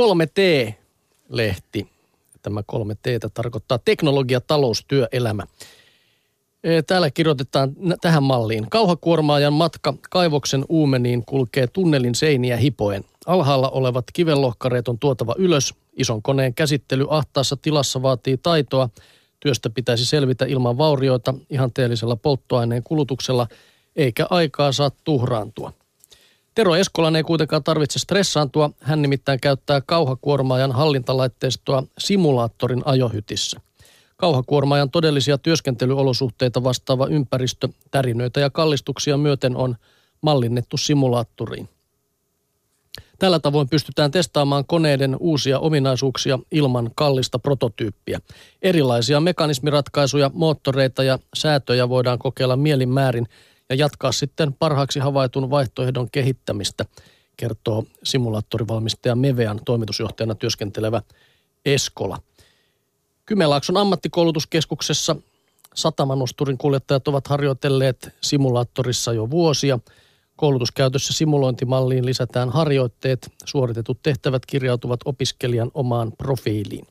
3T-lehti. Tämä 3T tarkoittaa teknologia, talous, työelämä. Täällä kirjoitetaan tähän malliin. Kauhakuormaajan matka kaivoksen uumeniin kulkee tunnelin seiniä hipoen. Alhaalla olevat kivenlohkareet on tuotava ylös. Ison koneen käsittely ahtaassa tilassa vaatii taitoa. Työstä pitäisi selvitä ilman vaurioita ihanteellisella polttoaineen kulutuksella, eikä aikaa saa tuhraantua. Tero Eskolan ei kuitenkaan tarvitse stressaantua. Hän nimittäin käyttää kauhakuormaajan hallintalaitteistoa simulaattorin ajohytissä. Kauhakuormaajan todellisia työskentelyolosuhteita vastaava ympäristö, tärinöitä ja kallistuksia myöten on mallinnettu simulaattoriin. Tällä tavoin pystytään testaamaan koneiden uusia ominaisuuksia ilman kallista prototyyppiä. Erilaisia mekanismiratkaisuja, moottoreita ja säätöjä voidaan kokeilla mielinmäärin ja jatkaa sitten parhaaksi havaitun vaihtoehdon kehittämistä, kertoo simulaattorivalmistaja Mevean toimitusjohtajana työskentelevä Eskola. Kymenlaakson ammattikoulutuskeskuksessa satamanosturin kuljettajat ovat harjoitelleet simulaattorissa jo vuosia. Koulutuskäytössä simulointimalliin lisätään harjoitteet. Suoritetut tehtävät kirjautuvat opiskelijan omaan profiiliin.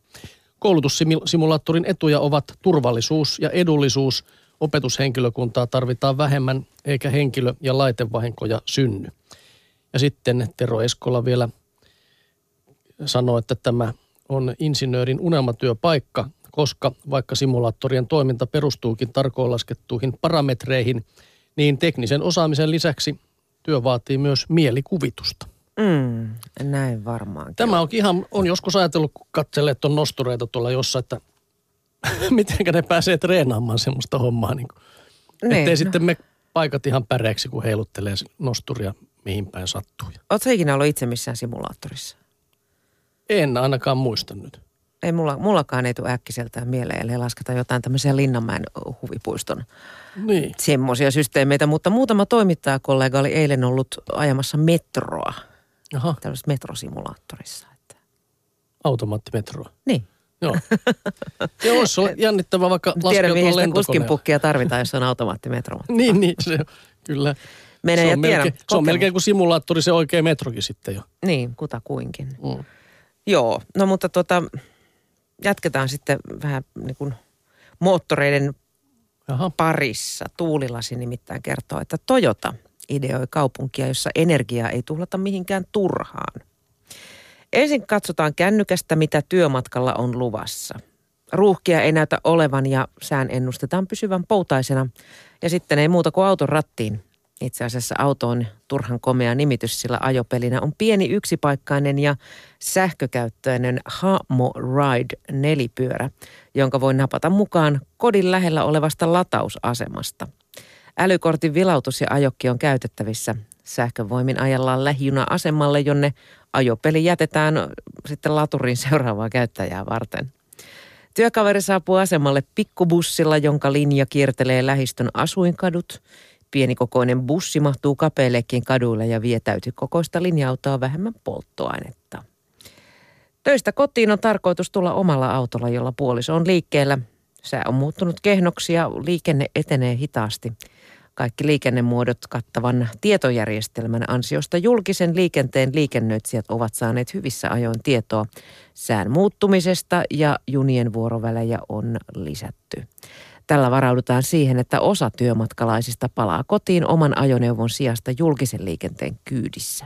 Koulutussimulaattorin etuja ovat turvallisuus ja edullisuus. Opetushenkilökuntaa tarvitaan vähemmän eikä henkilö- ja laitevahinkoja synny. Ja sitten Tero Eskola vielä sanoi, että tämä on insinöörin unelmatyöpaikka, koska vaikka simulaattorien toiminta perustuukin tarkoin laskettuihin parametreihin, niin teknisen osaamisen lisäksi työ vaatii myös mielikuvitusta. Mm, näin varmaan. Tämä on ihan, on joskus ajatellut, kun katselee tuon nostureita tuolla jossain, että miten ne pääsee treenaamaan semmoista hommaa. Niin kuin, niin, ettei sitten me paikat ihan päreeksi, kun heiluttelee nosturia mihin päin sattuu. Oletko ikinä ollut itse missään simulaattorissa? En ainakaan muista nyt. Ei mulla, mullakaan ei tule äkkiseltään mieleen, eli lasketa jotain tämmöisiä Linnanmäen huvipuiston niin. semmoisia systeemeitä. Mutta muutama toimittajakollega oli eilen ollut ajamassa metroa. Aha. Tällaisessa metrosimulaattorissa. Että. Automaattimetroa? Niin. Joo. Joo, se on jännittävä vaikka Tiedän, mihin sitä kuskinpukkia tarvitaan, jos on automaattimetro. niin, niin, se kyllä. Mene se ja tiedä. Melkein, se on melkein kuin simulaattori, se oikea metrokin sitten jo. Niin, kutakuinkin. Mm. Joo, no mutta tota, jatketaan sitten vähän niin kuin moottoreiden Aha. parissa. Tuulilasi nimittäin kertoo, että Toyota ideoi kaupunkia, jossa energiaa ei tuhlata mihinkään turhaan. Ensin katsotaan kännykästä, mitä työmatkalla on luvassa. Ruuhkia ei näytä olevan ja sään ennustetaan pysyvän poutaisena. Ja sitten ei muuta kuin auton rattiin itse asiassa auto on turhan komea nimitys, sillä ajopelinä on pieni yksipaikkainen ja sähkökäyttöinen Hamo Ride nelipyörä, jonka voi napata mukaan kodin lähellä olevasta latausasemasta. Älykortin vilautus ja ajokki on käytettävissä. Sähkövoimin ajellaan lähijuna-asemalle, jonne ajopeli jätetään sitten laturin seuraavaa käyttäjää varten. Työkaveri saapuu asemalle pikkubussilla, jonka linja kiertelee lähistön asuinkadut – Pienikokoinen bussi mahtuu kapeillekin kaduille ja vie täytikokoista linja-autoa vähemmän polttoainetta. Töistä kotiin on tarkoitus tulla omalla autolla, jolla puoliso on liikkeellä. Sää on muuttunut kehnoksi ja liikenne etenee hitaasti. Kaikki liikennemuodot kattavan tietojärjestelmän ansiosta julkisen liikenteen liikennöitsijät ovat saaneet hyvissä ajoin tietoa sään muuttumisesta ja junien vuorovälejä on lisätty. Tällä varaudutaan siihen, että osa työmatkalaisista palaa kotiin oman ajoneuvon sijasta julkisen liikenteen kyydissä.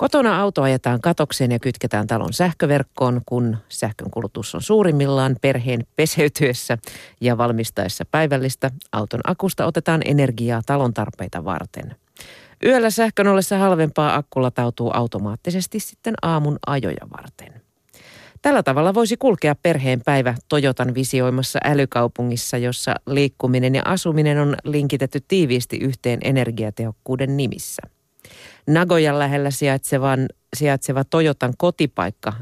Kotona auto ajetaan katokseen ja kytketään talon sähköverkkoon, kun sähkönkulutus on suurimmillaan perheen peseytyessä ja valmistaessa päivällistä. Auton akusta otetaan energiaa talon tarpeita varten. Yöllä sähkön ollessa halvempaa akku latautuu automaattisesti sitten aamun ajoja varten. Tällä tavalla voisi kulkea perheen päivä Toyotan visioimassa älykaupungissa, jossa liikkuminen ja asuminen on linkitetty tiiviisti yhteen energiatehokkuuden nimissä. Nagojan lähellä sijaitsevan, sijaitseva Toyotan kotipaikka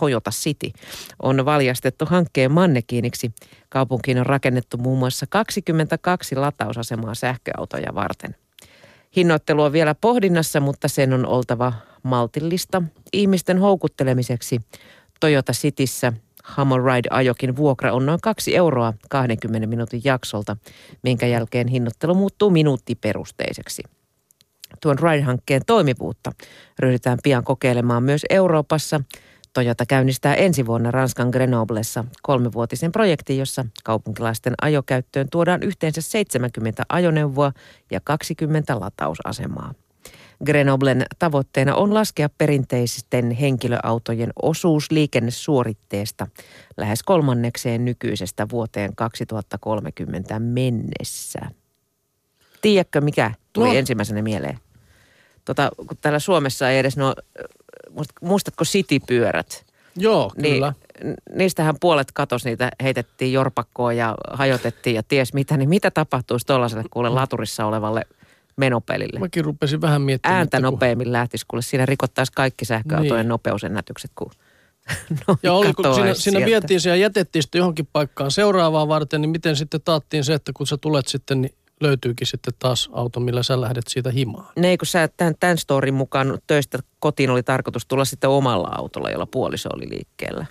Toyota City on valjastettu hankkeen mannekiiniksi. Kaupunkiin on rakennettu muun muassa 22 latausasemaa sähköautoja varten. Hinnoittelu on vielä pohdinnassa, mutta sen on oltava maltillista ihmisten houkuttelemiseksi Toyota Cityssä Hammer Ride-ajokin vuokra on noin 2 euroa 20 minuutin jaksolta, minkä jälkeen hinnoittelu muuttuu minuuttiperusteiseksi. Tuon Ride-hankkeen toimivuutta ryhdytään pian kokeilemaan myös Euroopassa. Toyota käynnistää ensi vuonna Ranskan Grenoblessa kolmivuotisen projektin, jossa kaupunkilaisten ajokäyttöön tuodaan yhteensä 70 ajoneuvoa ja 20 latausasemaa. Grenoblen tavoitteena on laskea perinteisten henkilöautojen osuus liikennesuoritteesta lähes kolmannekseen nykyisestä vuoteen 2030 mennessä. Tiedätkö, mikä tuli no. ensimmäisenä mieleen? Tota, kun täällä Suomessa ei edes no, muistatko City-pyörät? Joo, niin, kyllä. Niistähän puolet katos, niitä heitettiin jorpakkoon ja hajotettiin ja ties mitä. Niin mitä tapahtuisi tuollaiselle kuule laturissa olevalle menopelille? Mäkin rupesin vähän miettimään. Ääntä kun... nopeammin lähtisi, kuule siinä rikottaisi kaikki sähköautojen niin. nopeusennätykset, kun ja oli, kun siinä, siinä vietiin se ja jätettiin sitten johonkin paikkaan seuraavaa varten, niin miten sitten taattiin se, että kun sä tulet sitten, niin löytyykin sitten taas auto, millä sä lähdet siitä himaan. Ne, kun sä tämän, tämän storin mukaan töistä kotiin oli tarkoitus tulla sitten omalla autolla, jolla puoliso oli liikkeellä.